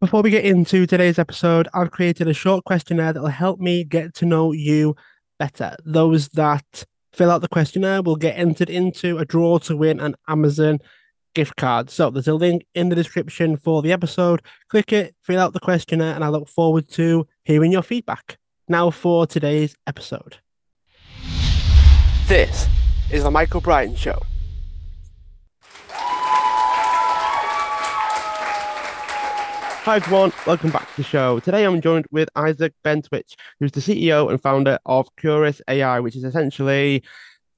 Before we get into today's episode, I've created a short questionnaire that will help me get to know you better. Those that fill out the questionnaire will get entered into a draw to win an Amazon gift card. So there's a link in the description for the episode. Click it, fill out the questionnaire, and I look forward to hearing your feedback. Now for today's episode. This is the Michael Brian Show. Hi everyone, welcome back to the show. Today I'm joined with Isaac Bentwich, who's the CEO and founder of Quris AI, which is essentially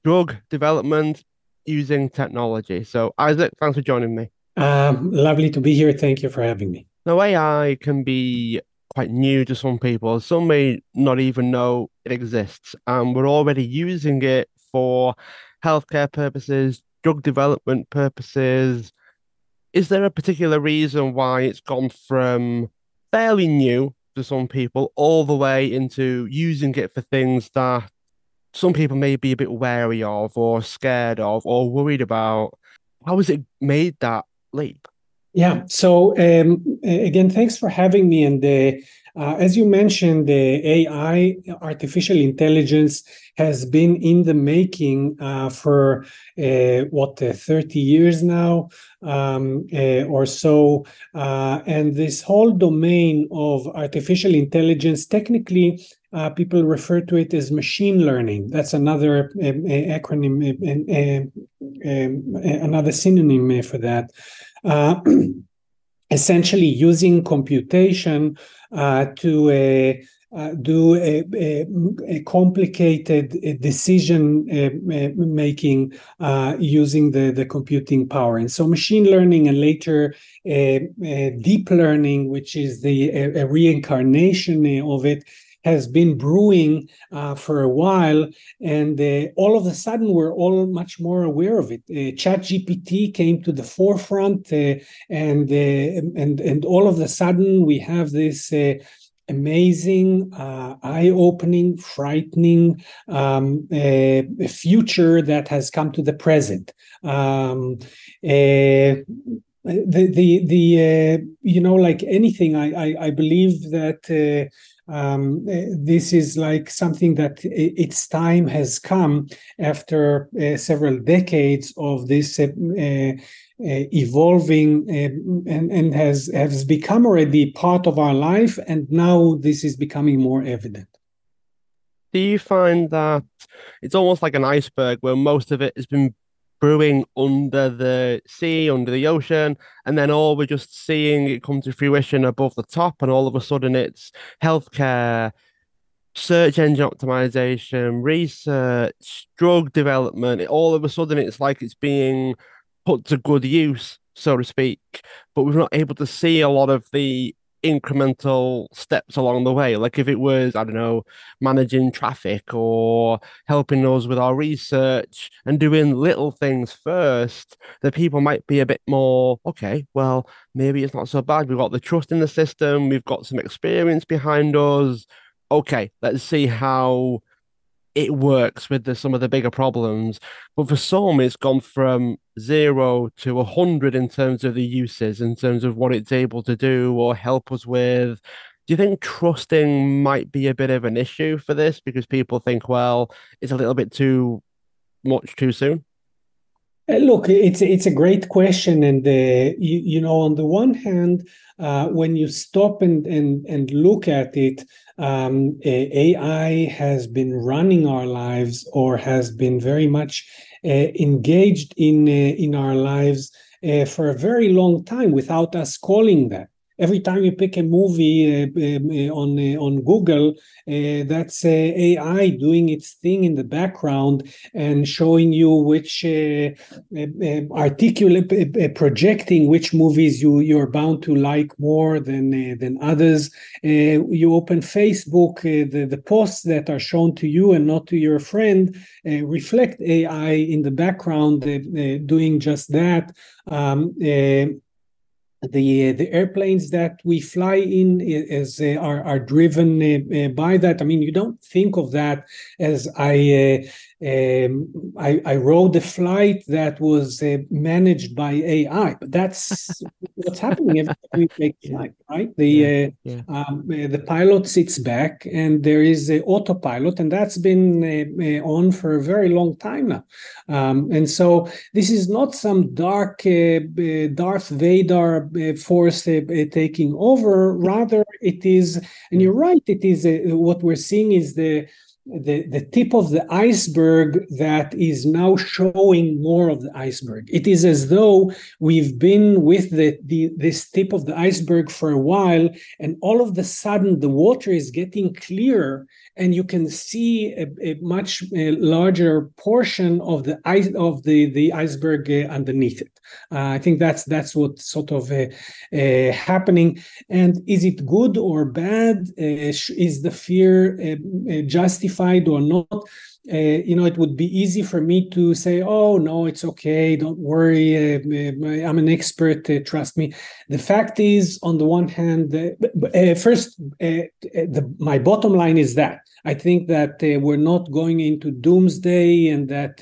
drug development using technology. So Isaac, thanks for joining me. Um, lovely to be here. Thank you for having me. Now AI can be quite new to some people. Some may not even know it exists, and we're already using it for healthcare purposes, drug development purposes, is there a particular reason why it's gone from fairly new to some people all the way into using it for things that some people may be a bit wary of or scared of or worried about? How has it made that leap? Yeah. So um, again, thanks for having me. And uh, uh, as you mentioned, the AI, artificial intelligence, has been in the making uh, for uh, what uh, 30 years now um, uh, or so. Uh, and this whole domain of artificial intelligence, technically, people refer to it as machine learning. That's another acronym, another synonym for that. essentially using computation to uh, uh, do a, a, a, complicated decision uh, making uh, using the, the computing power. And so machine learning and later uh, deep learning, which is the reincarnation of it, has been brewing uh, for a while, and uh, all of a sudden we're all much more aware of it. Uh, ChatGPT came to the forefront, uh, and uh, and and all of a sudden we have this. Uh, amazing, eye-opening, frightening um, future that has come to the present. Um, the the the uh, you know like anything I I, I believe that uh, um, eh, this is like something that its time has come after uh, several decades of this uh, uh, evolving and, and has has become already part of our life and now this is becoming more evident. Do you find that it's almost like an iceberg where most of it has been brewing under the sea, under the ocean, and then all we're just seeing it come to fruition above the top, and all of a sudden it's healthcare, search engine optimization, research, drug development. All of a sudden it's like it's being put to good use, so to speak, but we're not able to see a lot of the incremental steps along the way. Like if it was, I don't know, managing traffic or helping us with our research and doing little things first, the people might be a bit more, okay, well, maybe it's not so bad. We've got the trust in the system, we've got some experience behind us. Okay, let's see how it works with the, some of the bigger problems. But for some, it's gone from zero to a hundred in terms of the uses, in terms of what it's able to do or help us with. Do you think trusting might be a bit of an issue for this because people think, well, it's a little bit too much too soon? Uh, look, it's it's a great question, and uh, you, you know, on the one hand, uh, when you stop and and and look at it, um, AI has been running our lives or has been very much uh, engaged in uh, in our lives uh, for a very long time without us calling that every time you pick a movie uh, um, uh, on uh, on Google, uh, that's uh, AI doing its thing in the background and showing you which uh, articulate projecting which movies you you're bound to like more than than others. you open Facebook, the the posts that are shown to you and not to your friend reflect AI in the background doing just that. Um, the the airplanes that we fly in is uh, are are driven uh, uh, by that. I mean, you don't think of that as I um, I, I, rode a flight that was uh, managed by AI, but that's what's happening every time we take flight, right? The yeah, uh, yeah. Um, uh, the pilot sits back, and there is an autopilot, and that's been uh, on for a very long time now. Um, and so this is not some dark Darth Vader force taking over. Rather, it is, and you're right, it is what we're seeing is the the, the tip of the iceberg that is now showing more of the iceberg. It is as though we've been with the, the this tip of the iceberg for a while, and all of the sudden the water is getting clearer, and you can see a, a much larger portion of the ice of the the iceberg uh, underneath it. Uh, I think that's that's what's sort of uh, uh, happening. And is it good or bad? Uh, is the fear uh, justified or not? Uh, you know, it would be easy for me to say, "Oh no, it's okay. Don't worry. Uh, uh I'm an expert. Uh, trust me." The fact is, on the one hand, uh, first, the, my bottom line is that I think that we're not going into doomsday, and that,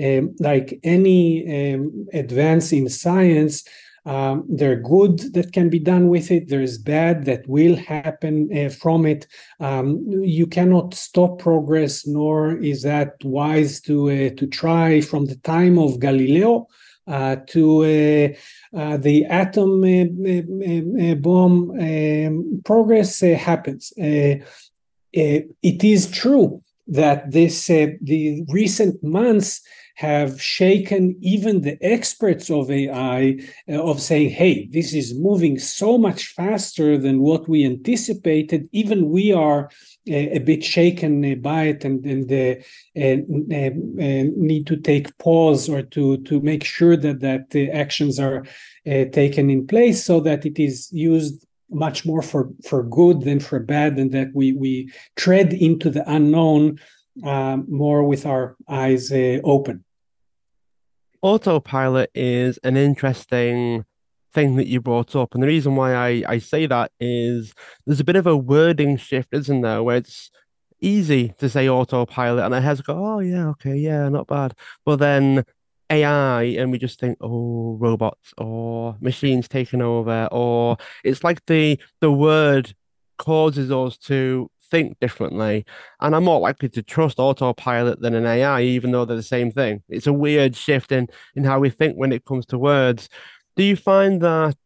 um, like any um, advance in science, um, there are good that can be done with it. There is bad that will happen uh, from it. Um, you cannot stop progress, nor is that wise to uh, to try. From the time of Galileo uh, to uh, uh, the atom uh, bomb, um, progress happens. it is true that this the recent months have shaken even the experts of AI uh, of saying, hey, this is moving so much faster than what we anticipated. Even we are uh, a bit shaken uh, by it and, and uh, need to take pause or to, to make sure that, that the actions are uh, taken in place so that it is used much more for, for good than for bad and that we, we tread into the unknown uh, more with our eyes uh, open autopilot is an interesting thing that you brought up. And the reason why I, I say that is there's a bit of a wording shift, isn't there? Where it's easy to say autopilot and it has go, oh, yeah, okay, yeah, not bad. But then AI, and we just think, oh, robots or machines taking over, or it's like the the word causes us to think differently. And I'm more likely to trust autopilot than an AI, even though they're the same thing. It's a weird shift in, in how we think when it comes to words. Do you find that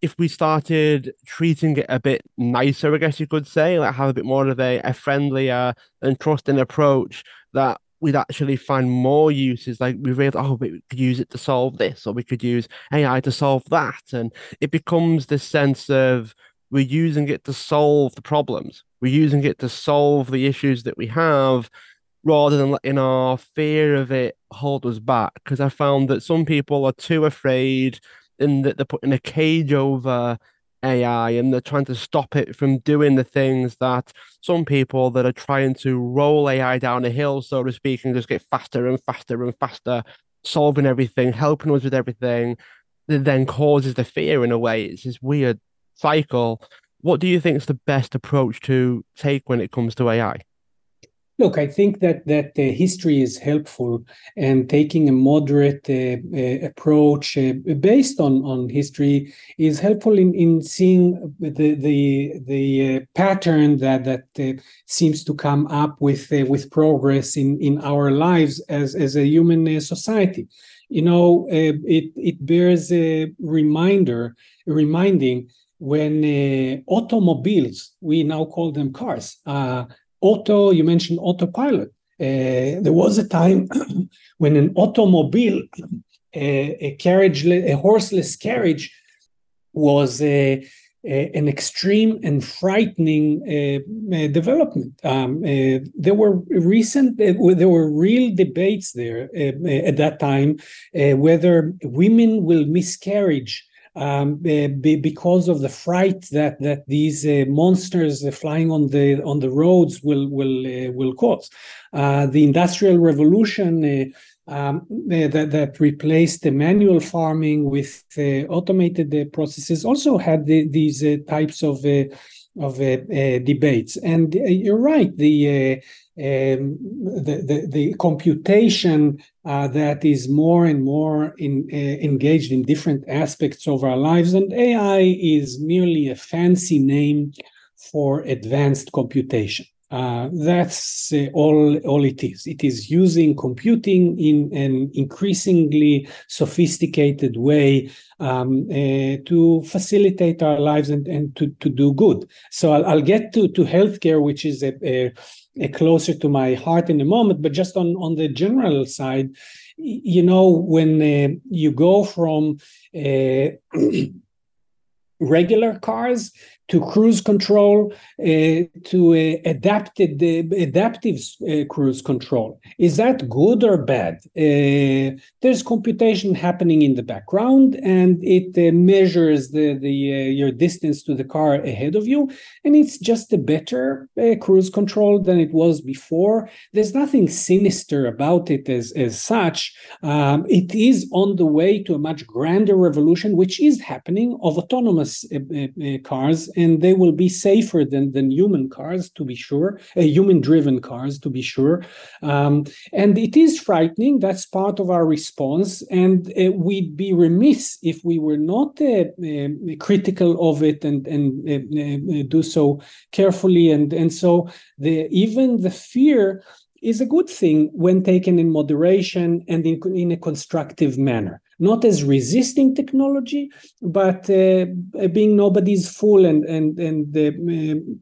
if we started treating it a bit nicer, I guess you could say, like have a bit more of a, a friendlier and trusting approach, that we'd actually find more uses. Like we realized, oh, we could use it to solve this, or we could use AI to solve that. And it becomes this sense of we're using it to solve the problems. We're using it to solve the issues that we have rather than letting our fear of it hold us back. Because I found that some people are too afraid and that they're putting a cage over AI and they're trying to stop it from doing the things that some people that are trying to roll AI down a hill, so to speak, and just get faster and faster and faster, solving everything, helping us with everything, that then causes the fear in a way. It's this weird cycle. What do you think is the best approach to take when it comes to AI? Look, I think that that uh, history is helpful, and taking a moderate uh, uh, approach uh, based on on history is helpful in in seeing the the the uh, pattern that that uh, seems to come up with with progress in in our lives as as a human society. You know, it it bears a reminder, a reminding when uh, automobiles, we now call them cars, uh, auto, you mentioned autopilot. Uh, there was a time when an automobile, a carriage, a horseless carriage, was a, a, an extreme and frightening uh, development. Um, uh, there were recent, uh, there were real debates there at that time whether women will miscarriage um, be, because of the fright that that these uh, monsters flying on the on the roads will will uh, will cause. Uh, the industrial revolution um, that, that replaced the manual farming with uh, automated uh, processes also had the, these uh, types of of uh, uh, debates. And you're right, the um, the, the, the computation uh, that is more and more in, uh, engaged in different aspects of our lives, and AI is merely a fancy name for advanced computation. Uh, that's uh, all, all it is. It is using computing in an increasingly sophisticated way um, uh, to facilitate our lives and, and to, to do good. So I'll, I'll get to, to healthcare, which is a, a, a closer to my heart in a moment, but just on, on the general side, you know, when uh, you go from uh, regular cars to cruise control uh, to uh, adapted adaptive uh, cruise control. Is that good or bad? There's computation happening in the background and it measures the the your distance to the car ahead of you and it's just a better cruise control than it was before. There's nothing sinister about it as as such. Um, it is on the way to a much grander revolution which is happening of autonomous cars and they will be safer than, than human cars, to be sure, uh, human driven cars, to be sure. Um, and it is frightening. That's part of our response. And uh, we'd be remiss if we were not uh, um, critical of it and, and uh, uh, do so carefully. And, and so the even the fear is a good thing when taken in moderation and in, in a constructive manner not as resisting technology, but uh, being nobody's fool and and and uh,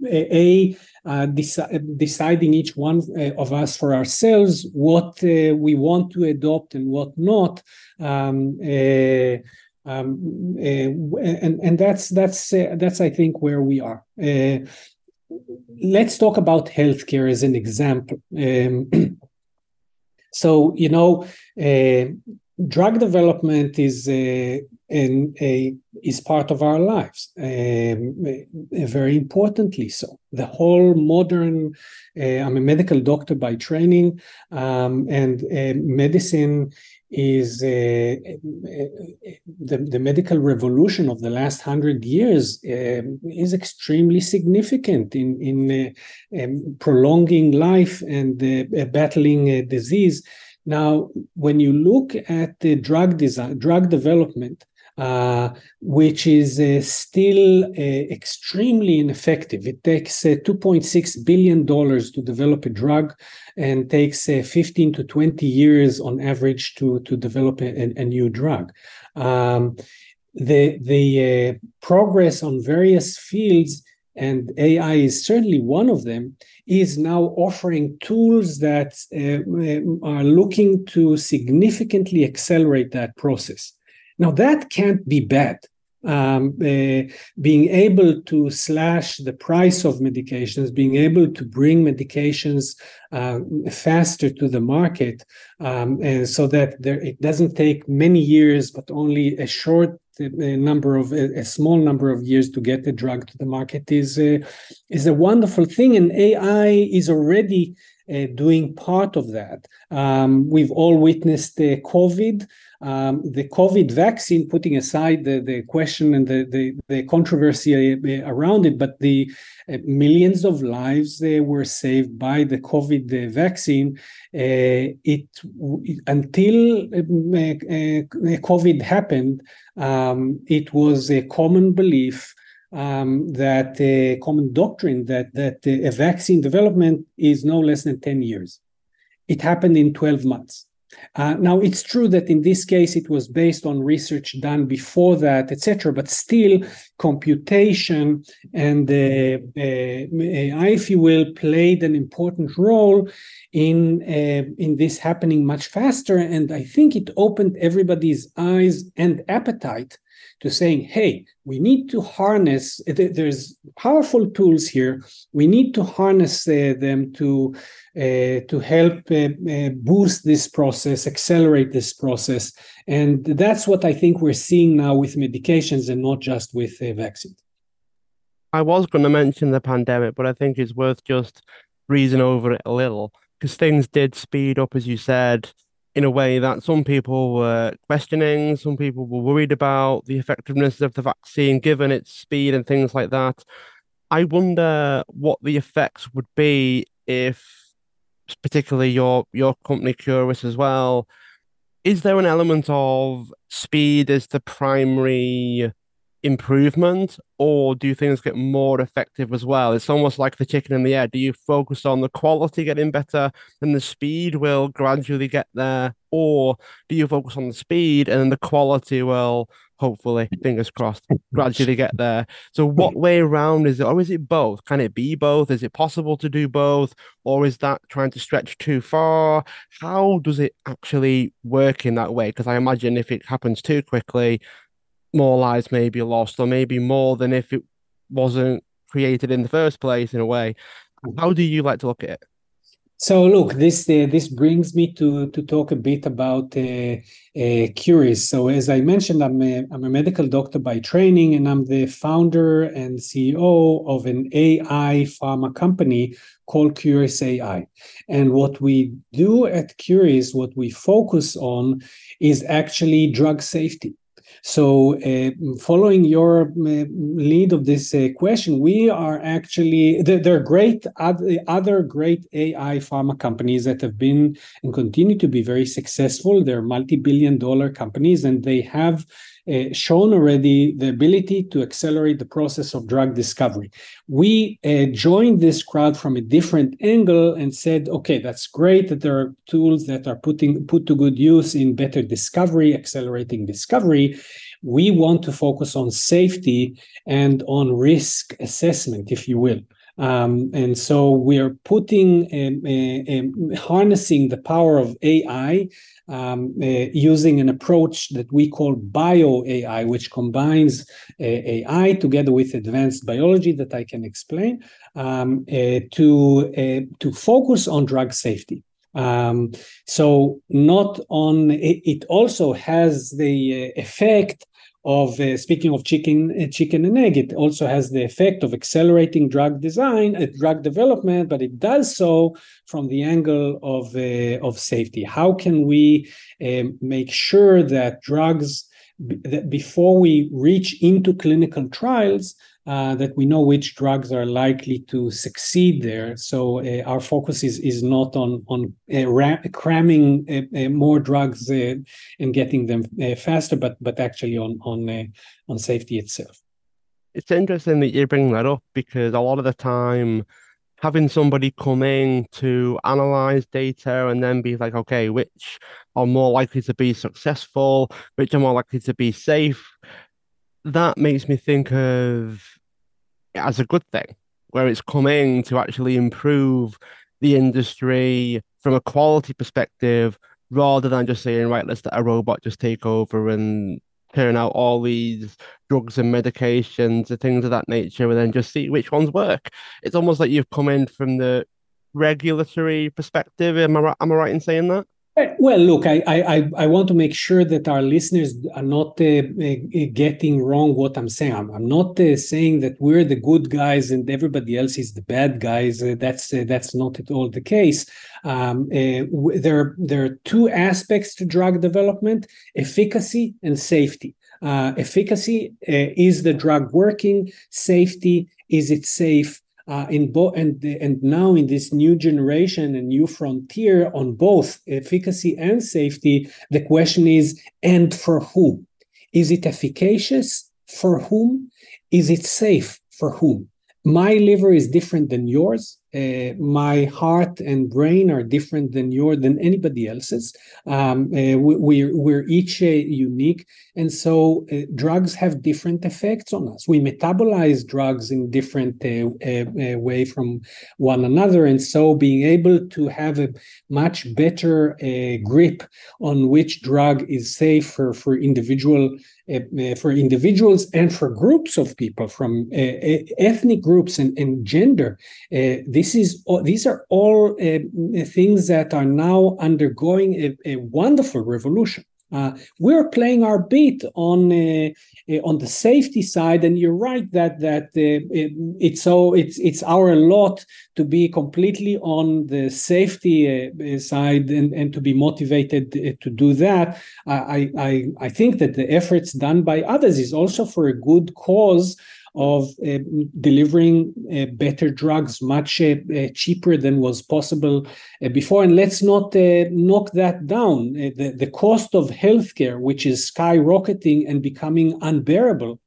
a uh, deci- deciding each one uh, of us for ourselves what uh, we want to adopt and what not. Um, uh, um, and and that's that's that's I think where we are. let's talk about healthcare as an example. Um, so you know drug development is a, a, is part of our lives, um, very importantly so. The whole modern, uh, I'm a medical doctor by training, um, and uh, medicine is uh, the, the medical revolution of the last hundred years um, is extremely significant in in uh, um, prolonging life and uh, battling disease. Now, when you look at the drug design, drug development, uh, which is uh, still uh, extremely ineffective. It takes uh, $2.6 billion to develop a drug and takes uh, 15 to 20 years on average to, to develop a, a new drug. Um, the the uh, progress on various fields, and AI is certainly one of them, is now offering tools that uh, are looking to significantly accelerate that process. Now, that can't be bad. Um, uh, being able to slash the price of medications, being able to bring medications uh, faster to the market, um, and so that there, it doesn't take many years, but only a short a number of a, small number of years to get the drug to the market is a, is a wonderful thing, and AI is already uh, doing part of that. Um, we've all witnessed the COVID. Um, the COVID vaccine, putting aside the, the question and the, the, the controversy uh, around it, but the uh, millions of lives uh, were saved by the COVID uh, vaccine. Uh, it until COVID happened, um, it was a common belief um, that a common doctrine that that a vaccine development is no less than 10 years. It happened in 12 months. Uh, now it's true that in this case it was based on research done before that, etc. But still, computation and uh, uh, if you will, played an important role in uh, in this happening much faster. And I think it opened everybody's eyes and appetite to saying, hey, we need to harness, there's powerful tools here. We need to harness uh, them to, uh, to help uh, boost this process, accelerate this process. And that's what I think we're seeing now with medications and not just with vaccines. I was going to mention the pandemic, but I think it's worth just breezing over it a little because things did speed up, as you said, in a way that some people were questioning, some people were worried about the effectiveness of the vaccine given its speed and things like that. I wonder what the effects would be if, particularly your your company Quris as well, is there an element of speed as the primary improvement, or do things get more effective as well? It's almost like the chicken and the egg. Do you focus on the quality getting better and the speed will gradually get there, or do you focus on the speed and then the quality will hopefully, fingers crossed, gradually get there? So, what way around is it, or is it both? Can it be both? Is it possible to do both, or is that trying to stretch too far? How does it actually work in that way? Because I imagine if it happens too quickly, more lives may be lost, or maybe more than if it wasn't created in the first place, in a way. How do you like to look at it? So look, this uh, this brings me to to talk a bit about uh, uh, Quris. So as I mentioned, I'm a, I'm a medical doctor by training, and I'm the founder and CEO of an AI pharma company called Quris AI. And what we do at Quris, what we focus on, is actually drug safety. So, uh, following your uh, lead of this uh, question, we are actually there, there are great other great AI pharma companies that have been and continue to be very successful. They're multi-billion-dollar companies, and they have uh, shown already the ability to accelerate the process of drug discovery. We uh, joined this crowd from a different angle and said, okay, that's great that there are tools that are putting put to good use in better discovery, accelerating discovery. We want to focus on safety and on risk assessment, if you will. Um, and so we are putting, um, harnessing the power of AI um, uh, using an approach that we call bio AI, which combines uh, AI together with advanced biology that I can explain um, uh, to uh, to focus on drug safety. Um, so not on it, it also has the uh, effect of uh, speaking of chicken uh, chicken and egg it also has the effect of accelerating drug design uh, drug development but it does so from the angle of uh, of safety. How can we um, make sure that drugs that before we reach into clinical trials uh, that we know which drugs are likely to succeed there. So uh, our focus is is not on on uh, cramming uh, uh, more drugs and getting them faster, but but actually on on on safety itself. It's interesting that you bring that up because a lot of the time having somebody come in to analyze data and then be like, okay, which are more likely to be successful, which are more likely to be safe, that makes me think of as a good thing, where it's coming to actually improve the industry from a quality perspective rather than just saying, right, let's let a robot just take over and turn out all these drugs and medications and things of that nature and then just see which ones work. It's almost like you've come in from the regulatory perspective. Am I, am I right in saying that? Well, look, I, I, I want to make sure that our listeners are not uh, uh, getting wrong what I'm saying. I'm, I'm not uh, saying that we're the good guys and everybody else is the bad guys. Uh, that's uh, that's not at all the case. Um, uh, there there are two aspects to drug development: efficacy and safety. efficacy is the drug working. Safety is it safe? Uh, in both and and now in this new generation and new frontier on both efficacy and safety the question is and for whom? Is it efficacious for whom? Is it safe for whom? My liver is different than yours uh, my heart and brain are different than your than anybody else's. Um, uh, we, are we're each uh, unique, and so uh, drugs have different effects on us. We metabolize drugs in different uh, uh, way from one another, and so being able to have a much better grip on which drug is safe for for individual for individuals and for groups of people from ethnic groups and, and gender. This is these are all uh, things that are now undergoing a, a wonderful revolution Uh, we're playing our beat on uh, uh, on the safety side, and you're right that that uh, it, it's so it's it's our lot to be completely on the safety uh, side and, and to be motivated uh, to do that. I, I I think that the efforts done by others is also for a good cause of uh, delivering uh, better drugs much uh, cheaper than was possible before. And let's not knock that down. the, the cost of healthcare, which is skyrocketing and becoming unbearable,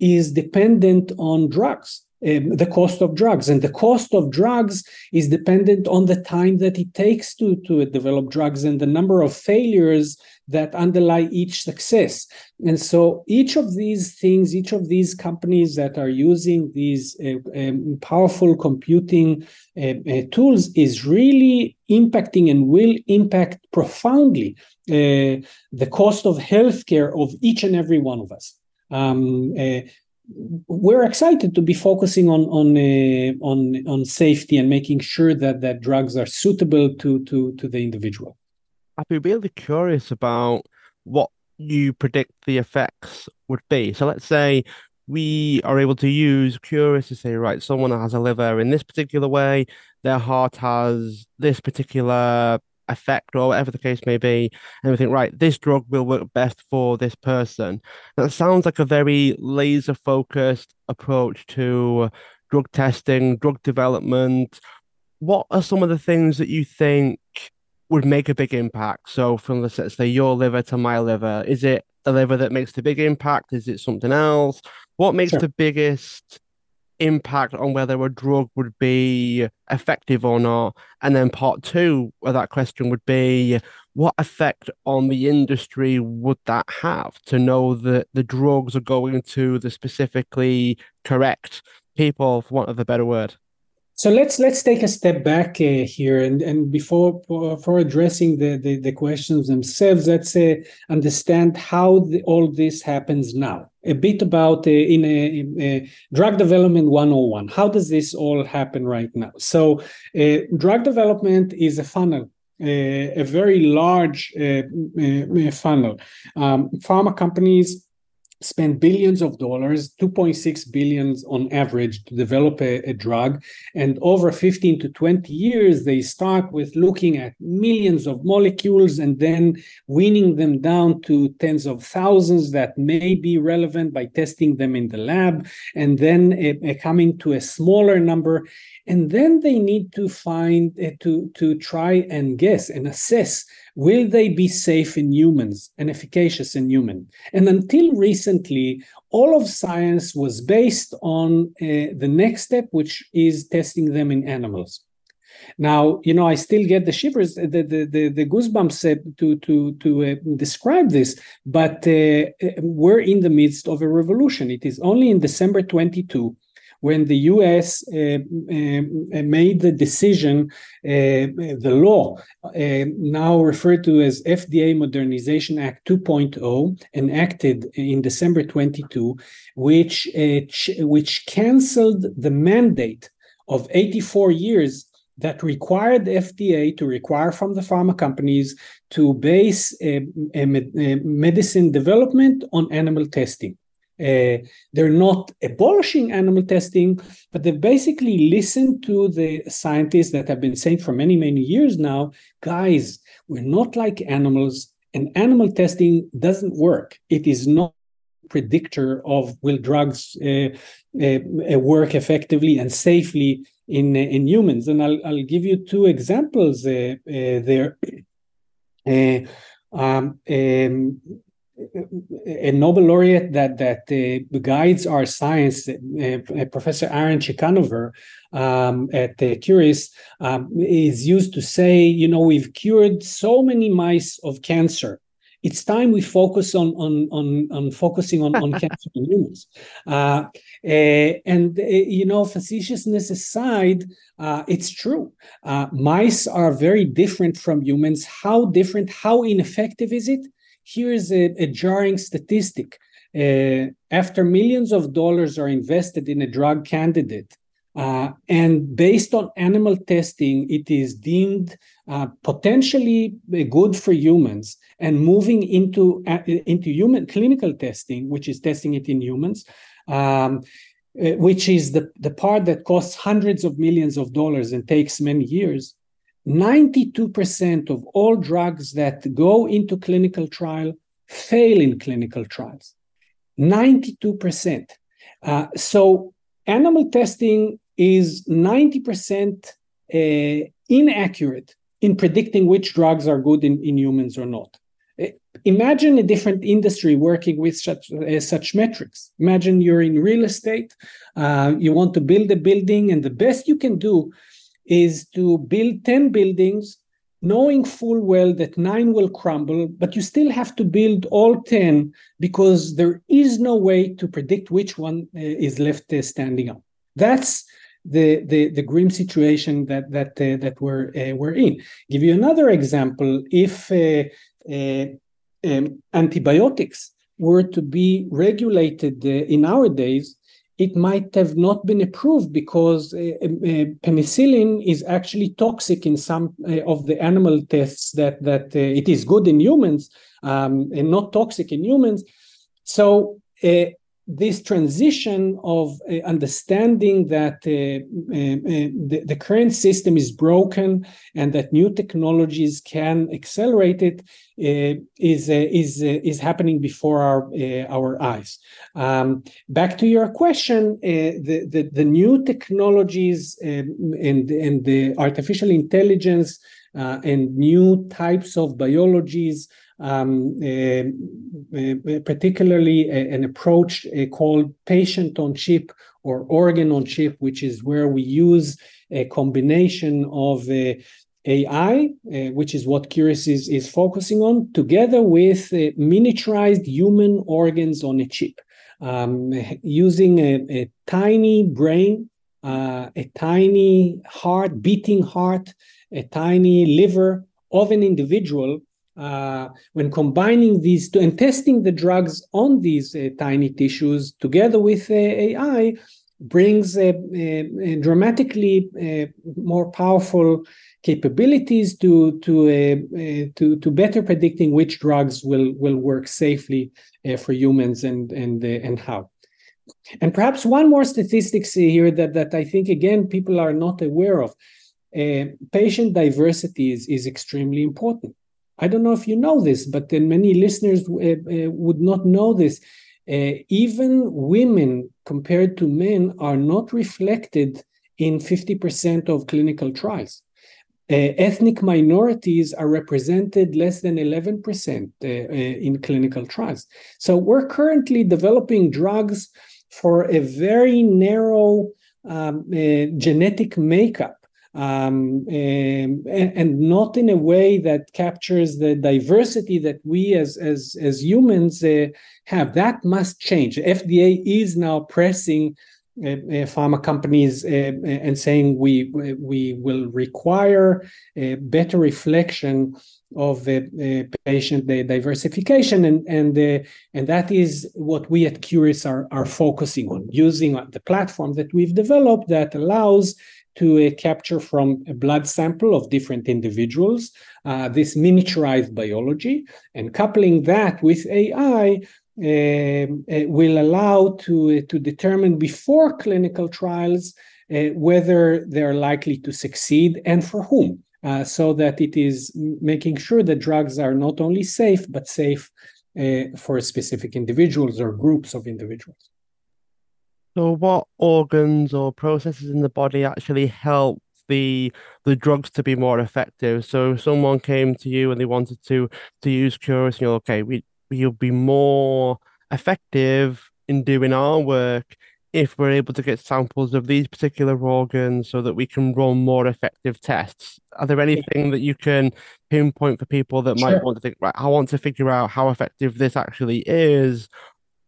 is dependent on drugs. Um, the cost of drugs and the cost of drugs is dependent on the time that it takes to to develop drugs and the number of failures that underlie each success. And so each of these things, each of these companies that are using these uh, um, powerful computing uh, uh, tools is really impacting and will impact profoundly uh, the cost of healthcare of each and every one of us. Um, uh, we're excited to be focusing on on uh, on on safety and making sure that that drugs are suitable to to to the individual. I'd be really curious about what you predict the effects would be. So let's say we are able to use Quris to say, right, someone has a liver in this particular way, their heart has this particular effect or whatever the case may be, and we think, right, this drug will work best for this person. That sounds like a very laser focused approach to drug testing, drug development. What are some of the things that you think would make a big impact. So from let's say your liver to my liver, is it the liver that makes the big impact? Is it something else? What makes sure. the biggest impact on whether a drug would be effective or not? And then part two of that question would be what effect on the industry would that have to know that the drugs are going to the specifically correct people, for want of a better word? So let's let's take a step back uh, here, and and before for addressing the, the, the questions themselves, let's uh, understand how the, all this happens now. A bit about uh, in, a, a drug development 101. How does this all happen right now? So, uh, drug development is a funnel a very large uh, uh, funnel. Um, pharma companies spend billions of dollars 2.6 billions on average to develop a, a, drug. And over 15 to 20 years they start with looking at millions of molecules and then weaning them down to tens of thousands that may be relevant by testing them in the lab and then uh, coming to a smaller number. And then they need to find uh, to to try and guess and assess will they be safe in humans and efficacious in human? And until recently all of science was based on uh, the next step which is testing them in animals. Now you know i still get the shivers the the the, the goosebumps to to to uh, describe this but uh, we're in the midst of a revolution. It is only in december 22 when the US uh, uh, made the decision, uh, the law, now referred to as FDA Modernization Act 2.0, enacted in December 22, which, which canceled the mandate of 84 years that required the FDA to require from the pharma companies to base a, a, a medicine development on animal testing. Uh, they're not abolishing animal testing, but they basically listened to the scientists that have been saying for many, many years now guys, we're not like animals, and animal testing doesn't work. It is not predictor of will drugs uh, uh, work effectively and safely in in humans and i'll, I'll give you two examples uh, uh, there uh, um, um, a Nobel laureate that that uh, guides our science, uh, Professor Aaron Ciechanover um, at uh, Quris, um, is used to say, you know, we've cured so many mice of cancer. It's time we focus on on on, on focusing on, on cancer in humans. Uh, uh, and uh, you know, facetiousness aside, it's true. mice are very different from humans. How different? How ineffective is it? Here's a, a jarring statistic. Uh, after millions of dollars are invested in a drug candidate, uh, and based on animal testing, it is deemed uh, potentially good for humans and moving into uh, into human clinical testing, which is testing it in humans, um, uh, which is the, the part that costs hundreds of millions of dollars and takes many years. 92% of all drugs that go into clinical trial fail in clinical trials. 92%. Uh, so animal testing is 90% uh, inaccurate in predicting which drugs are good in, in humans or not. Uh, imagine a different industry working with such, uh, such metrics. Imagine you're in real estate, uh, you want to build a building, and the best you can do is to build 10 buildings knowing full well that nine will crumble, but you still have to build all 10 because there is no way to predict which one uh, is left uh, standing up. That's the, the, the grim situation that that uh, that we're uh, we're in. Give you another example: if uh, uh, um, antibiotics were to be regulated in our days, it might have not been approved because uh, uh, penicillin is actually toxic in some uh, of the animal tests that that it is good in humans um, and not toxic in humans. So this transition of uh, understanding that uh, uh, the, the, current system is broken and that new technologies can accelerate it uh, is uh, is uh, is happening before our our eyes. Um, back to your question, the, the, the new technologies um, and and the artificial intelligence and new types of biologies um, uh, uh, particularly a, an approach uh, called patient on chip or organ on chip, which is where we use a combination of uh, AI, uh, which is what Quris is, is focusing on, together with uh, miniaturized human organs on a chip, um, using a, a, tiny brain, a tiny heart, beating heart, a tiny liver of an individual uh, when combining these two and testing the drugs on these uh, tiny tissues together with uh, AI brings dramatically more powerful capabilities to to uh, to to better predicting which drugs will will work safely uh, for humans and and uh, and how. And perhaps one more statistics here that that I think again people are not aware of. patient diversity is, is extremely important. I don't know if you know this, but many listeners uh, uh, would not know this. Uh, even women compared to men are not reflected in 50% of clinical trials. Uh, ethnic minorities are represented less than 11% uh, uh, in clinical trials. So we're currently developing drugs for a very narrow um, genetic makeup um, and, and, not in a way that captures the diversity that we as as as humans uh, have. That must change. FDA is now pressing uh, uh, pharma companies uh, and saying we we will require a better reflection of the patient diversification and and uh, and that is what we at Quris are are focusing on using the platform that we've developed that allows to uh, capture from a blood sample of different individuals uh, this miniaturized biology and coupling that with AI um, uh, will allow to, uh, to determine before clinical trials uh, whether they're likely to succeed and for whom. Uh, so that it is making sure that drugs are not only safe but safe for specific individuals or groups of individuals. So, what organs or processes in the body actually help the the drugs to be more effective? So, if someone came to you and they wanted to to use Quris, and you're okay, we you'll be more effective in doing our work if we're able to get samples of these particular organs so that we can run more effective tests. Are there anything that you can pinpoint for people that sure. might want to think, right, I want to figure out how effective this actually is?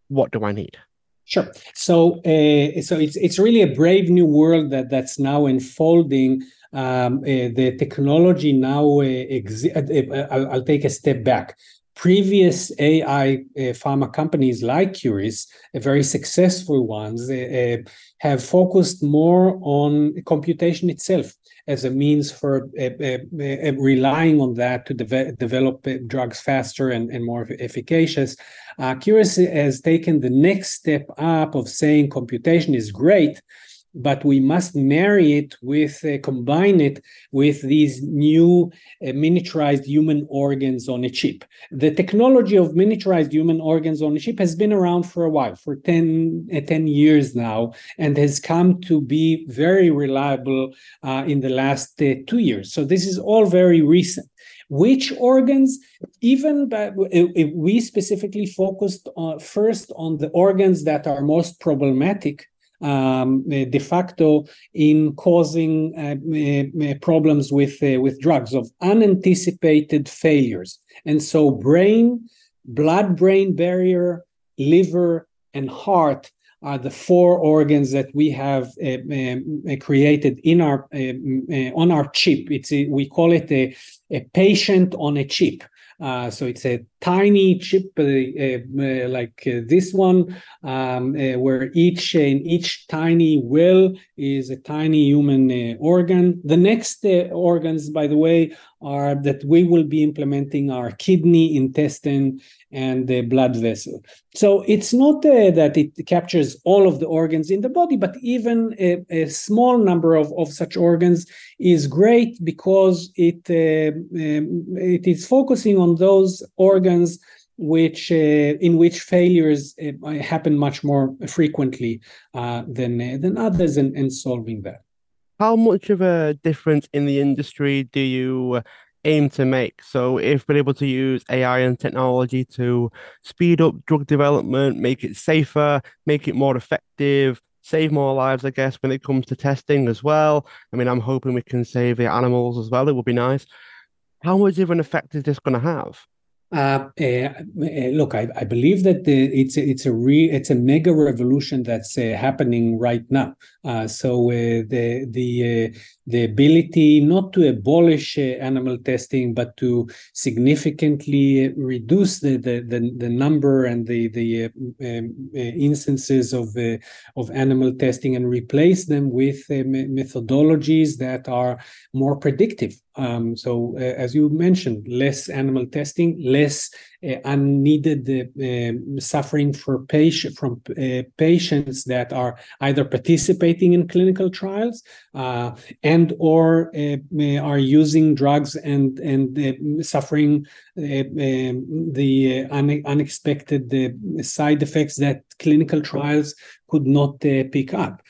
What do I need? Sure. So, uh, so it's it's really a brave new world that that's now unfolding. Um, uh, the technology now uh, uh, uh, I'll, I'll, take a step back. previous AI uh, pharma companies like Quris, very successful ones, have focused more on computation itself as a means for eh, eh, eh, relying on that to de- develop drugs faster and, and more efficacious. Uh, Quris has taken the next step up of saying computation is great, but we must marry it with uh, combine it with these new uh, miniaturized human organs on a chip. The technology of miniaturized human organs on a chip has been around for a while for 10, uh, 10 years now and has come to be very reliable uh, in the last uh, two years. So this is all very recent. Which organs even we specifically focused on, first on the organs that are most problematic um, eh, de facto in causing uh, problems with uh, with drugs of unanticipated failures. And so, brain, blood-brain barrier, liver, and heart are the four organs that we have uh, created in our on our chip. It's a, we call it a, a patient on a chip. Uh, so it's a tiny chip uh, uh, like this one, um, where each in each tiny well is a tiny human organ. The next organs, by the way, are that we will be implementing our kidney, intestine, and the blood vessel. So it's not uh, that it captures all of the organs in the body, but even a, a small number of, of such organs is great because it uh, um, it is focusing on those organs which uh, in which failures uh, happen much more frequently uh, than than others, and, and solving that. How much of a difference in the industry do you aim to make. So if we're able to use AI and technology to speed up drug development, make it safer, make it more effective, save more lives, I guess, when it comes to testing as well. I mean, I'm hoping we can save the animals as well. It would be nice. How much of an effect is this going to have? Uh, uh, look, I, I, believe that the, it's a, it's a re, it's a mega revolution that's uh, happening right now. Uh, so the the the ability not to abolish animal testing, but to significantly reduce the the, the, the number and the the um, instances of of animal testing and replace them with methodologies that are more predictive. Um, so, as you mentioned, less animal testing, less uh, unneeded uh, um, suffering for patient from uh, patients that are either participating in clinical trials uh, and or uh, are using drugs and and uh, suffering um, the un- unexpected side effects that clinical trials could not pick up.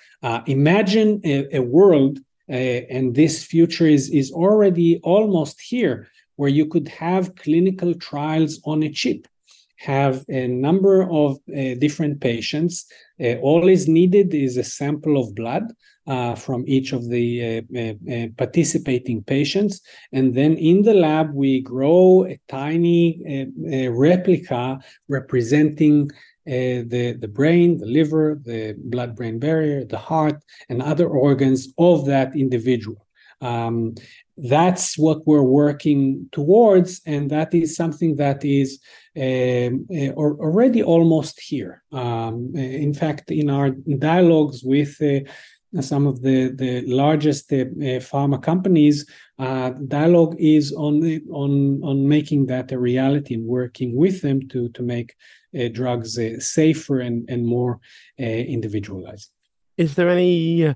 imagine a, a world uh, and this future is is already almost here where you could have clinical trials on a chip, have a number of uh, different patients. Uh, all is needed is a sample of blood uh, from each of the uh, uh, uh, participating patients. And then in the lab, we grow a tiny replica representing the, the brain, the liver, the blood brain barrier, the heart, and other organs of that individual. Um, that's what we're working towards, and that is something that is um, uh, already almost here. Um, in fact, in our dialogues with uh, some of the, the largest uh, uh pharma companies, uh, dialogue is on on on making that a reality and working with them to to make uh, drugs safer and and more individualized. Is there any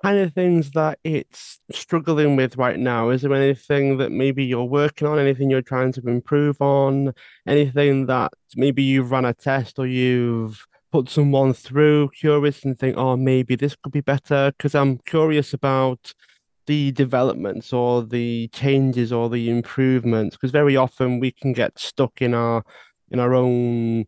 kind of things that it's struggling with right now? Is there anything that maybe you're working on, anything you're trying to improve on, anything that maybe you've run a test or you've put someone through curious and think, oh, maybe this could be better? Because I'm curious about the developments or the changes or the improvements because very often we can get stuck in our in our own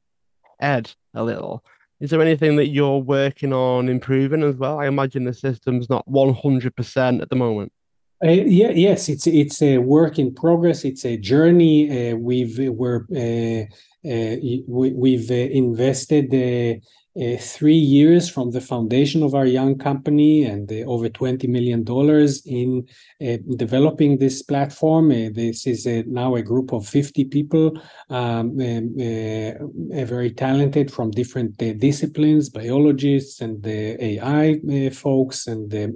head a little is there anything that you're working on improving as well? I imagine the system's not 100% at the moment. Uh, yeah, yes, it's it's a work in progress. It's a journey. Uh, we've we're uh, uh we, have uh, invested uh, uh, three years from the foundation of our young company and uh, over $20 million in uh, developing this platform. Uh, this is now a group of 50 people, um, very talented from different disciplines, biologists and the AI folks and the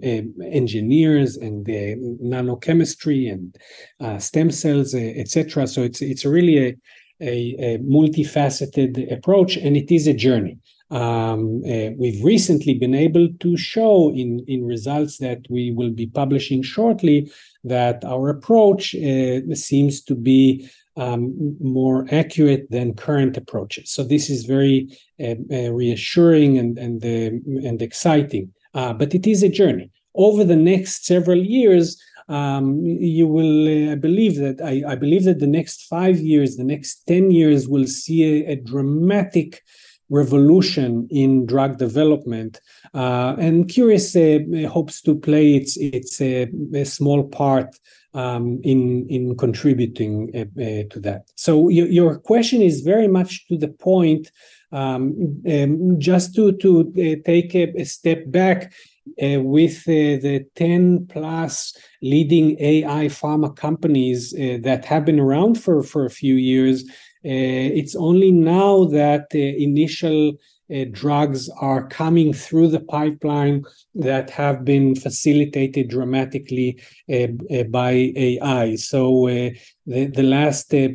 engineers and the nanochemistry and stem cells, etc. So it's, it's really a, a, a multifaceted approach and it is a journey. Um, uh, we've recently been able to show in, in results that we will be publishing shortly that our approach uh, seems to be um, more accurate than current approaches. So this is very uh, uh reassuring and and uh, and exciting. Uh, but it is a journey. Over the next several years, um, you will, I believe that I, I, believe that the next five years, the next ten years, will see a, a dramatic revolution in drug development. Uh, and Quris uh, hopes to play its its uh, a small part um, in in contributing uh, uh, to that. So your, your question is very much to the point. Um, um, just to to uh, take a, a, step back. with the 10 plus leading AI pharma companies that have been around for, for a few years, it's only now that initial uh, drugs are coming through the pipeline that have been facilitated dramatically uh, uh, by AI. So uh, the, the last uh,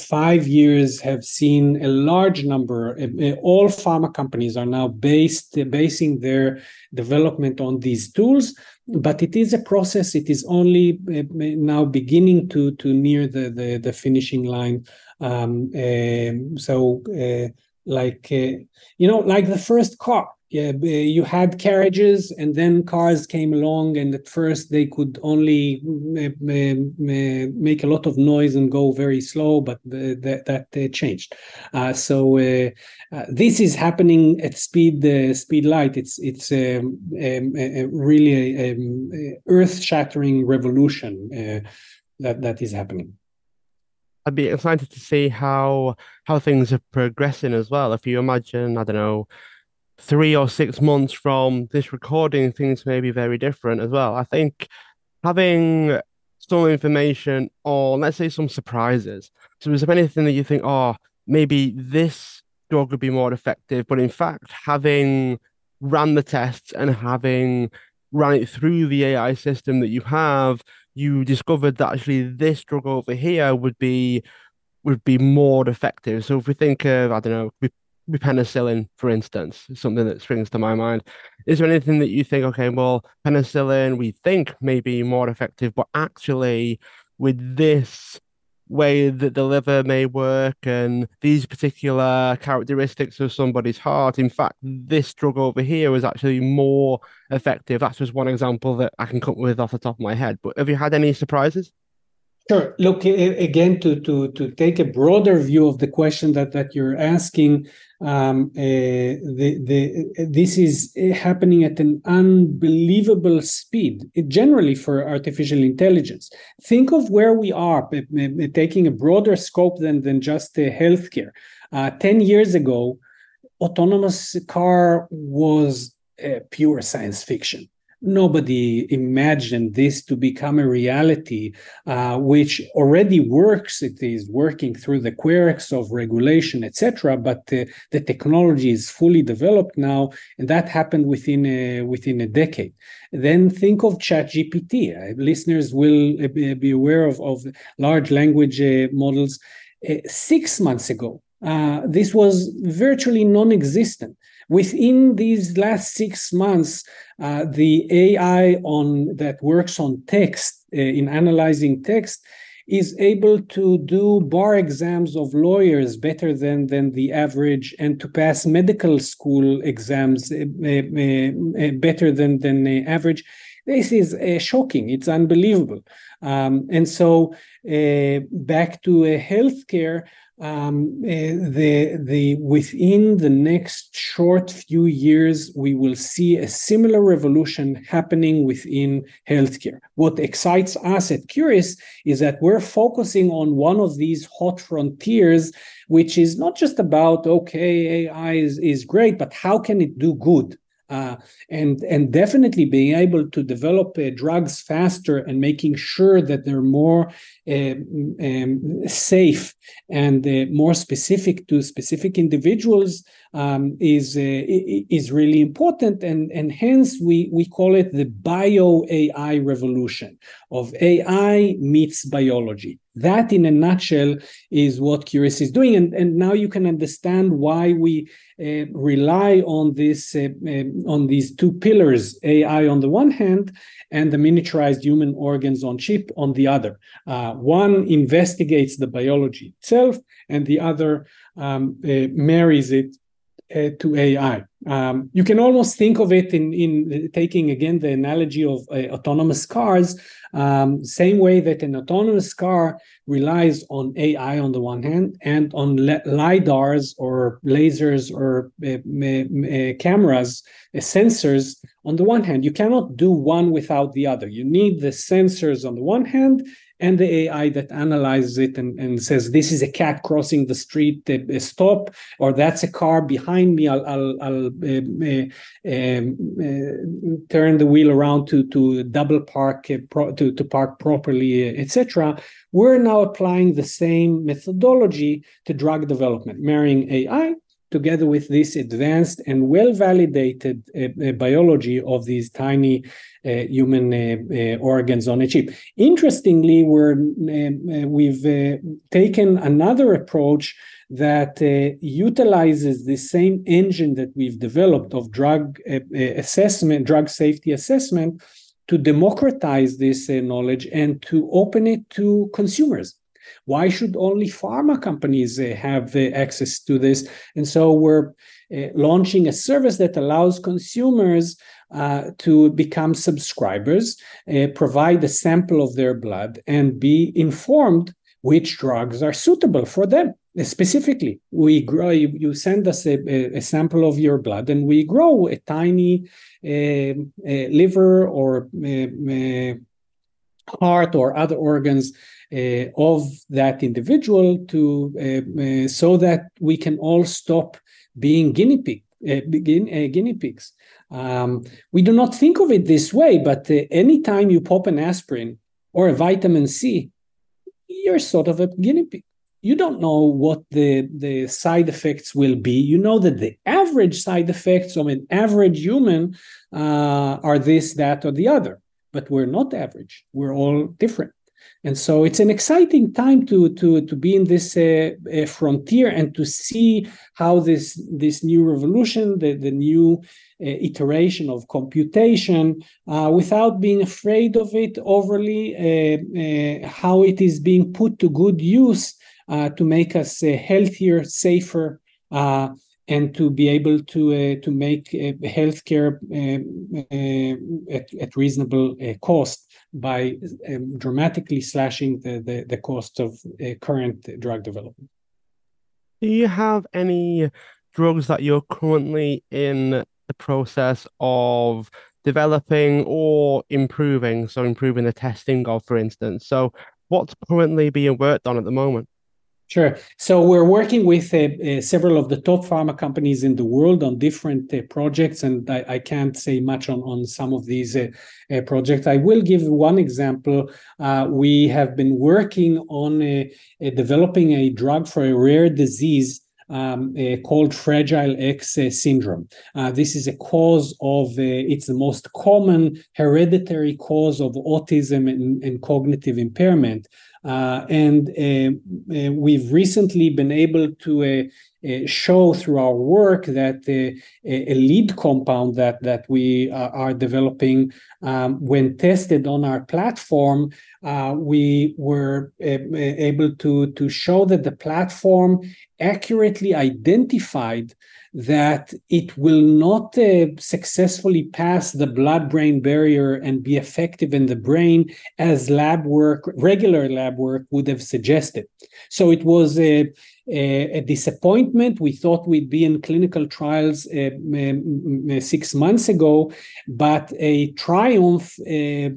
five years have seen a large number. all pharma companies are now based basing their development on these tools but it is a process. It is only uh, now beginning to to near the the, the finishing line. Um, uh, so, uh, like uh, you know, like the first car, yeah, you had carriages and then cars came along and at first they could only make a lot of noise and go very slow but that, that uh, changed. Uh, so uh, uh, this is happening at speed speed light. It's it's um, um, a, really a, um, earth shattering revolution that that is happening I'd be excited to see how how things are progressing as well. If you imagine, I don't know, three or six months from this recording, things may be very different as well. I think having some information or let's say some surprises. So is there anything that you think, oh, maybe this drug would be more effective, but in fact, having ran the tests and having ran it through the AI system that you have, you discovered that actually this drug over here would be would be more effective. So if we think of, I don't know, with penicillin, for instance, something that springs to my mind. Is there anything that you think, okay, well, penicillin we think may be more effective, but actually with this way that the liver may work and these particular characteristics of somebody's heart, in fact, this drug over here is actually more effective. That's just one example that I can come with off the top of my head. But have you had any surprises? Sure. Look again to to to take a broader view of the question that that you're asking. Um, uh, the the this is happening at an unbelievable speed. generally for artificial intelligence. Think of where we are, taking a broader scope than than just uh, healthcare. Uh, Ten years ago, autonomous car was pure science fiction nobody imagined this to become a reality, uh, which already works. It is working through the quirks of regulation, etc. But uh, the technology is fully developed now, and that happened within a, within a decade. Then think of ChatGPT. Uh, listeners will uh, be aware of, of large language uh, models. Uh, six months ago, this was virtually non-existent Within these last six months, uh, the AI on that works on text uh, in analyzing text is able to do bar exams of lawyers better than, than the average and to pass medical school exams uh, uh, uh better than, than the average. This is uh, shocking. It's unbelievable. Um, and so, back to a healthcare, um, uh, the the within the next short few years we will see a similar revolution happening within healthcare. What excites us at Quris is that we're focusing on one of these hot frontiers which is not just about okay ai is, is great but how can it do good uh, and and definitely being able to develop uh, drugs faster and making sure that they're more uh, um, safe and uh, more specific to specific individuals um, is uh, is really important and and hence we we call it the bio AI revolution. Of AI meets biology. That in a nutshell is what Quris is doing. And and now you can understand why we uh, rely on this uh, um, on these two pillars AI on the one hand and the miniaturized human organs on chip on the other. Uh, one investigates the biology itself and the other um, uh, marries it uh, to AI. Um, you can almost think of it in, in taking again the analogy of uh, autonomous cars, um, same way that an autonomous car relies on AI on the one hand and on lidars or lasers or uh, cameras, uh, sensors on the one hand. You cannot do one without the other. You need the sensors on the one hand and the AI that analyzes it and, and says, this is a cat crossing the street, uh, stop, or that's a car behind me, I'll, I'll, I'll uh, uh, turn the wheel around to, to double park, uh, pro, to, to park properly, uh, etc. We're now applying the same methodology to drug development, marrying AI together with this advanced and well validated uh, uh, biology of these tiny uh, human uh, uh, organs on a chip. Interestingly, we're, uh, we've taken another approach that utilizes the same engine that we've developed of drug assessment, drug safety assessment, to democratize this knowledge and to open it to consumers. Why should only pharma companies uh, have uh, access to this? And so we're uh, launching a service that allows consumers uh, to become subscribers, uh, provide a sample of their blood, and be informed which drugs are suitable for them. Specifically, we grow. You, you send us a, a, sample of your blood, and we grow a tiny uh, liver or heart or other organs uh, of that individual to uh, uh, so that we can all stop being guinea pig begin, guinea pigs. Um, we do not think of it this way, but anytime you pop an aspirin or a vitamin C, you're sort of a guinea pig you don't know what the, the side effects will be. You know that the average side effects of an average human uh, are this, that, or the other. But we're not average. We're all different and so it's an exciting time to to to be in this uh, uh, frontier and to see how this this new revolution the the new uh, iteration of computation uh, without being afraid of it overly uh, uh, how it is being put to good use to make us healthier safer and to be able to uh, to make uh, healthcare uh, at, at reasonable cost by um, dramatically slashing the, the, the cost of current drug development. Do you have any drugs that you're currently in the process of developing or improving? So, improving the testing of, for instance. So, what's currently being worked on at the moment? Sure. So we're working with uh, uh, several of the top pharma companies in the world on different uh, projects, and I, I, can't say much on, on some of these uh, uh, projects. I will give one example. Uh, we have been working on developing a drug for a rare disease um, uh, called Fragile X uh, syndrome. Uh, this is a cause of, it's the most common hereditary cause of autism and, and cognitive impairment. Uh, and uh, uh, we've recently been able to show through our work that a lead compound that that we are developing, um, when tested on our platform, we were able to to show that the platform accurately identified that it will not uh, successfully pass the blood brain barrier and be effective in the brain as lab work, regular lab work would have suggested. So it was a, a disappointment. We thought we'd be in clinical trials uh, six months ago, but a triumph uh,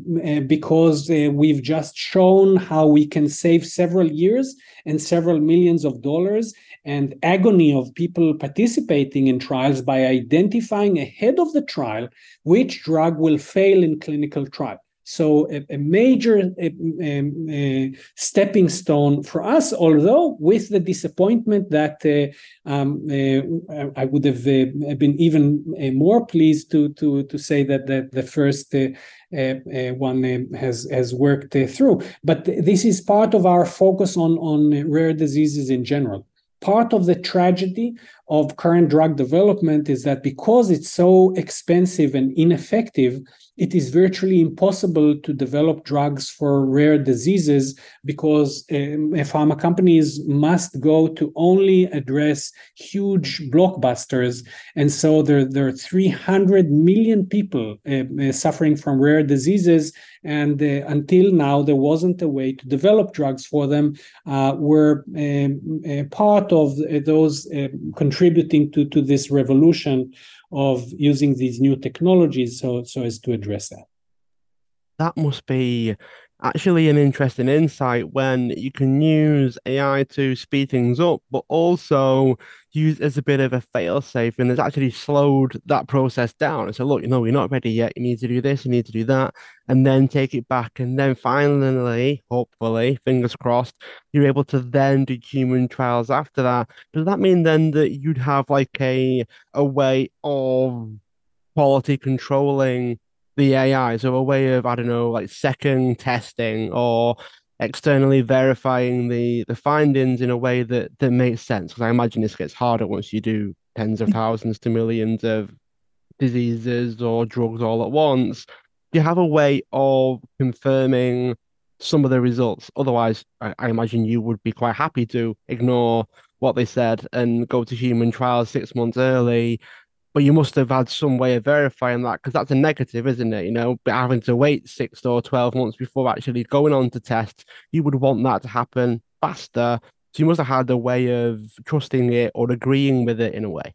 because we've just shown how we can save several years and several millions of dollars and agony of people participating in trials by identifying ahead of the trial which drug will fail in clinical trial. So a, a major a, a, stepping stone for us, although with the disappointment that uh, um, uh, I would have uh, been even uh, more pleased to to to say that the, the first uh, uh, one has has worked through. But this is part of our focus on on rare diseases in general part of the tragedy of current drug development is that because it's so expensive and ineffective, it is virtually impossible to develop drugs for rare diseases because um, pharma companies must go to only address huge blockbusters. And so there, there are 300 million people uh, suffering from rare diseases. And uh, until now, there wasn't a way to develop drugs for them. Uh, we're um, part of those um, contributing to, to this revolution of using these new technologies so so as to address that. That must be actually an interesting insight when you can use AI to speed things up, but also use as a bit of a fail-safe and it's actually slowed that process down. And so, look, you know, you're not ready yet. You need to do this, you need to do that, and then take it back. And then finally, hopefully, fingers crossed, you're able to then do human trials after that. Does that mean then that you'd have like a a way of quality controlling the AI, so a way of I don't know, like second testing or externally verifying the the findings in a way that that makes sense. Because I imagine this gets harder once you do tens of mm. thousands to millions of diseases or drugs all at once. Do you have a way of confirming some of the results? Otherwise, I, I imagine you would be quite happy to ignore what they said and go to human trials six months early but you must have had some way of verifying that because that's a negative, isn't it? You know, having to wait six or 12 months before actually going on to test, you would want that to happen faster. So you must have had a way of trusting it or agreeing with it in a way.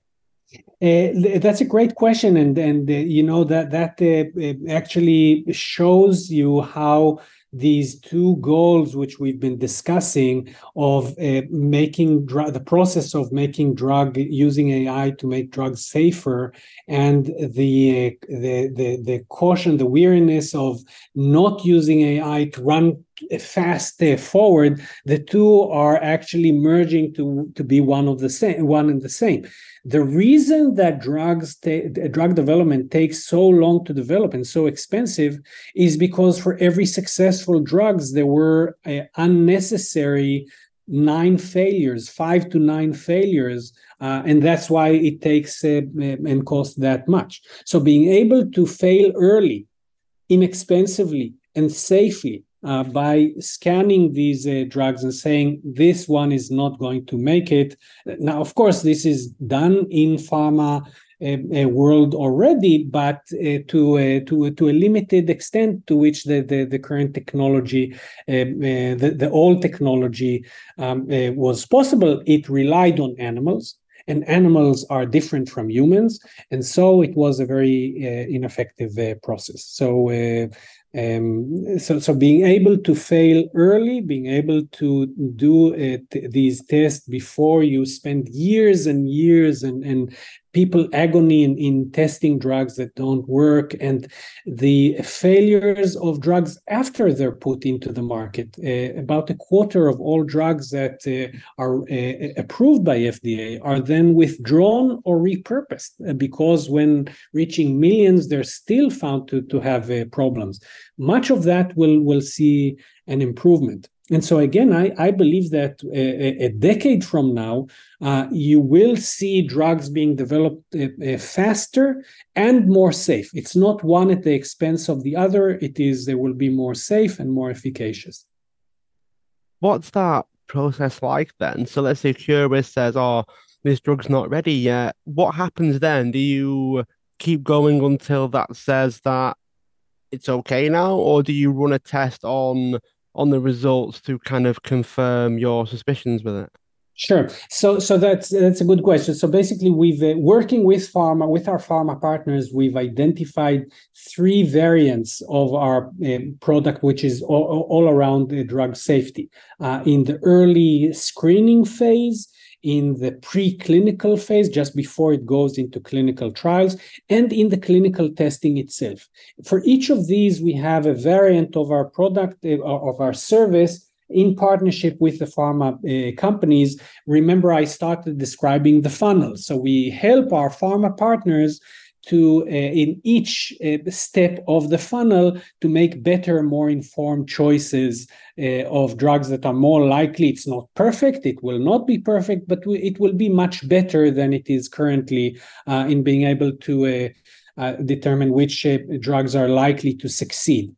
Uh, that's a great question, and and uh, you know that that uh, actually shows you how these two goals which we've been discussing of uh, making dr- the process of making drug using AI to make drugs safer and the, uh, the the the caution the weariness of not using AI to run fast uh, forward the two are actually merging to to be one of the same one and the same the reason that drugs ta- drug development takes so long to develop and so expensive is because for every successful drugs there were uh, unnecessary nine failures five to nine failures uh, and that's why it takes uh, and costs that much. So being able to fail early inexpensively and safely uh, by scanning these uh, drugs and saying this one is not going to make it. Now, of course, this is done in pharma uh, world already, but uh, to uh, to to a limited extent to which the the, the current technology, uh, the the old technology um, was possible. It relied on animals and animals are different from humans and so it was a very uh, ineffective uh, process so uh, um, so, so being able to fail early, being able to do these tests before you spend years and years and, and people agony in, in testing drugs that don't work and the failures of drugs after they're put into the market. Uh, about a quarter of all drugs that uh, are uh, approved by FDA are then withdrawn or repurposed uh, because when reaching millions, they're still found to, to have uh, problems. Much of that will, will see an improvement. And so again, I, I believe that a, a decade from now, uh, you will see drugs being developed uh, uh, faster and more safe. It's not one at the expense of the other. It is they will be more safe and more efficacious. What's that process like then? So let's say Quris says, "Oh, this drug's not ready yet." What happens then? Do you keep going until that says that it's okay now, or do you run a test on? On the results to kind of confirm your suspicions with it? Sure. So, so that's that's a good question. So basically, we've uh, working with pharma with our pharma partners, we've identified three variants of our uh, product, which is all, all around drug safety. Uh, in the early screening phase, in the preclinical phase, just before it goes into clinical trials, and in the clinical testing itself. For each of these, we have a variant of our product uh, of our service in partnership with the pharma uh, companies. Remember, I started describing the funnel. So we help our pharma partners to uh, in each uh, step of the funnel to make better more informed choices uh, of drugs that are more likely it's not perfect it will not be perfect but it will be much better than it is currently uh, in being able to uh, uh, determine which drugs are likely to succeed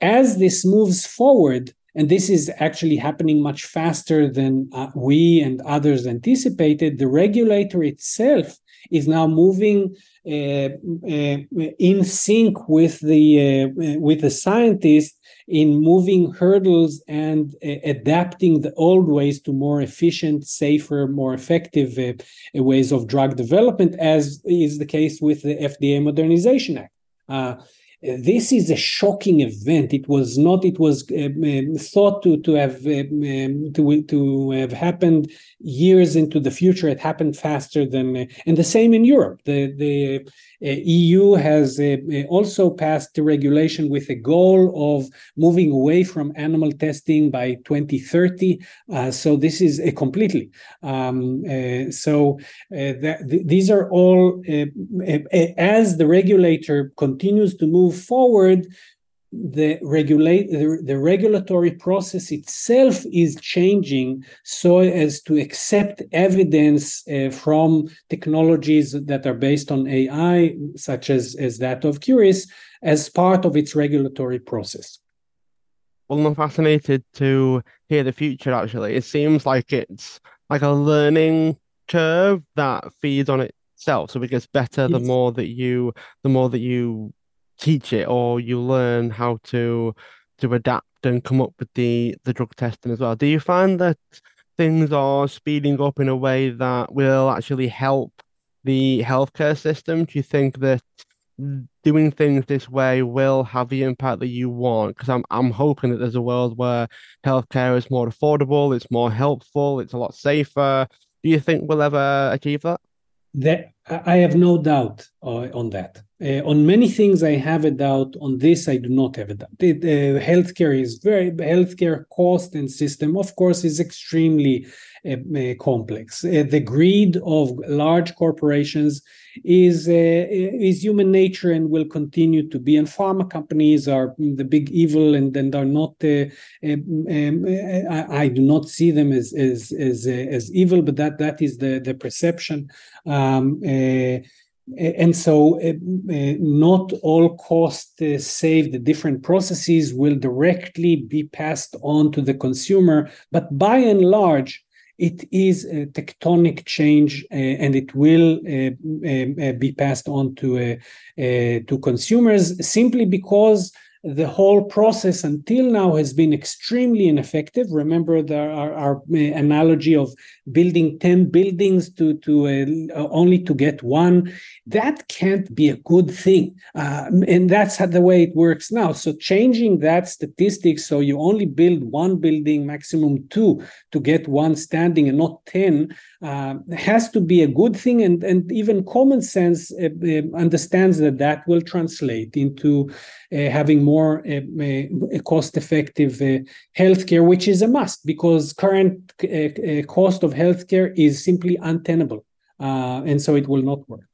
as this moves forward and this is actually happening much faster than we and others anticipated. The regulator itself is now moving uh, uh, in sync with the uh, with the scientists in moving hurdles and adapting the old ways to more efficient, safer, more effective ways of drug development, as is the case with the FDA Modernization Act. This is a shocking event. It was not. It was um, thought to to have um, to to have happened years into the future. It happened faster than, uh, and the same in Europe. The the EU has uh, also passed the regulation with a goal of moving away from animal testing by 2030. Uh, so this is a completely. Um, uh, so uh, that, th- these are all as the regulator continues to move forward the regulate the, the, regulatory process itself is changing so as to accept evidence uh, from technologies that are based on AI, such as as that of Quris, as part of its regulatory process. Well, I'm fascinated to hear the future. Actually, it seems like it's like a learning curve that feeds on itself, so it gets better the more that you the more that you teach it or you learn how to to adapt and come up with the the drug testing as well. Do you find that things are speeding up in a way that will actually help the healthcare system? Do you think that doing things this way will have the impact that you want? Because I'm I'm hoping that there's a world where healthcare is more affordable, it's more helpful, it's a lot safer. Do you think we'll ever achieve that? That I have no doubt uh, on that. Uh, on many things, I have a doubt. On this, I do not have a doubt. It, uh, healthcare is very healthcare cost and system, of course, is extremely uh, uh complex. Uh, the greed of large corporations is is human nature and will continue to be. And pharma companies are the big evil, and and are not. Um, I, I, do not see them as as as as evil, but that that is the the perception. Um, and so uh, uh, not all costs uh, saved different processes will directly be passed on to the consumer but by and large it is a tectonic change uh, and it will uh, uh, be passed on to to consumers simply because the whole process until now has been extremely ineffective. Remember there our, our analogy of building 10 buildings to, to uh, only to get one. That can't be a good thing. Uh, and that's the way it works now. So changing that statistics so you only build one building, maximum two, to get one standing and not 10 uh, has to be a good thing. And, and even common sense uh, uh, understands that that will translate into uh, having more uh, cost-effective healthcare, which is a must because current cost of healthcare is simply untenable, and so it will not work.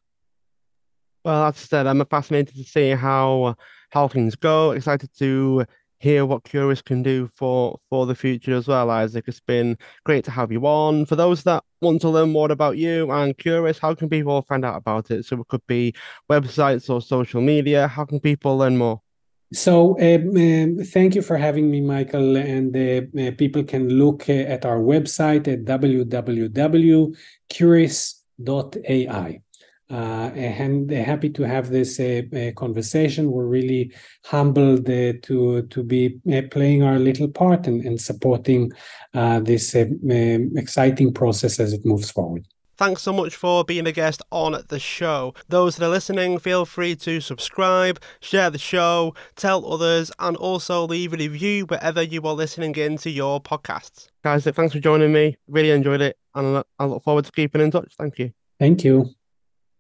Well, that's said, I'm fascinated to see how how things go. Excited to hear what Quris can do for for the future as well, Isaac. It's been great to have you on. For those that want to learn more about you and Quris, how can people find out about it? So it could be websites or social media. How can people learn more? So, um, um, thank you for having me, Michael. And uh, uh, people can look uh, at our website at www.quris.ai. uh, and happy to have this uh, uh, conversation. We're really humbled uh, to to be uh, playing our little part and, and supporting uh, this um, exciting process as it moves forward. Thanks so much for being a guest on the show. Those that are listening, feel free to subscribe, share the show, tell others, and also leave a review wherever you are listening into your podcasts. Guys, thanks for joining me. Really enjoyed it, and I look forward to keeping in touch. Thank you. Thank you.